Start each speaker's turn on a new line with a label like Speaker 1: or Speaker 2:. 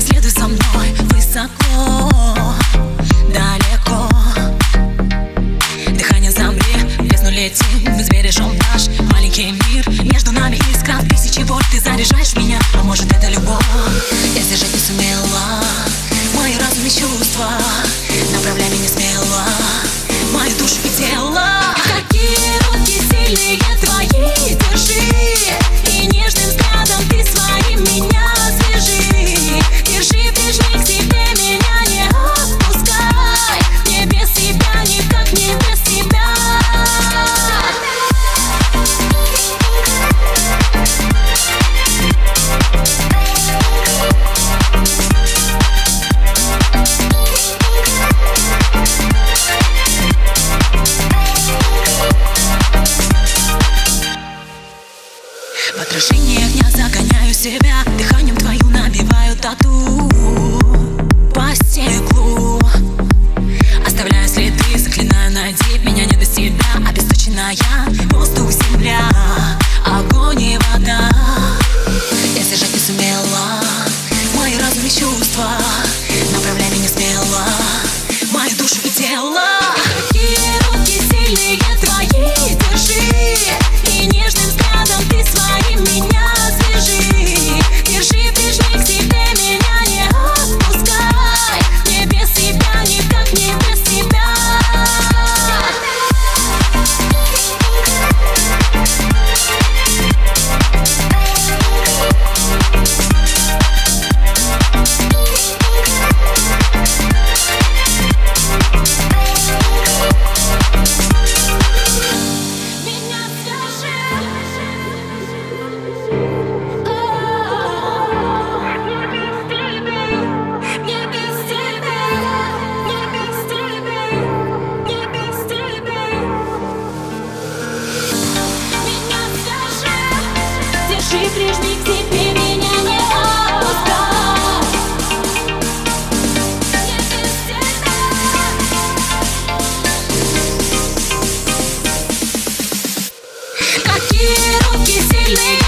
Speaker 1: Следуй за мной высоко, далеко. Дыхание замри, в бездну летим Мы сбережем маленький мир. Между нами искра, тысячи вольт. Ты заряжаешь меня. отражении огня загоняю себя. Дыханием твою набиваю тату. По стеклу. Оставляю следы, заклинаю, найди меня не до себя Обесточенная. Воздух, земля. quiero que se me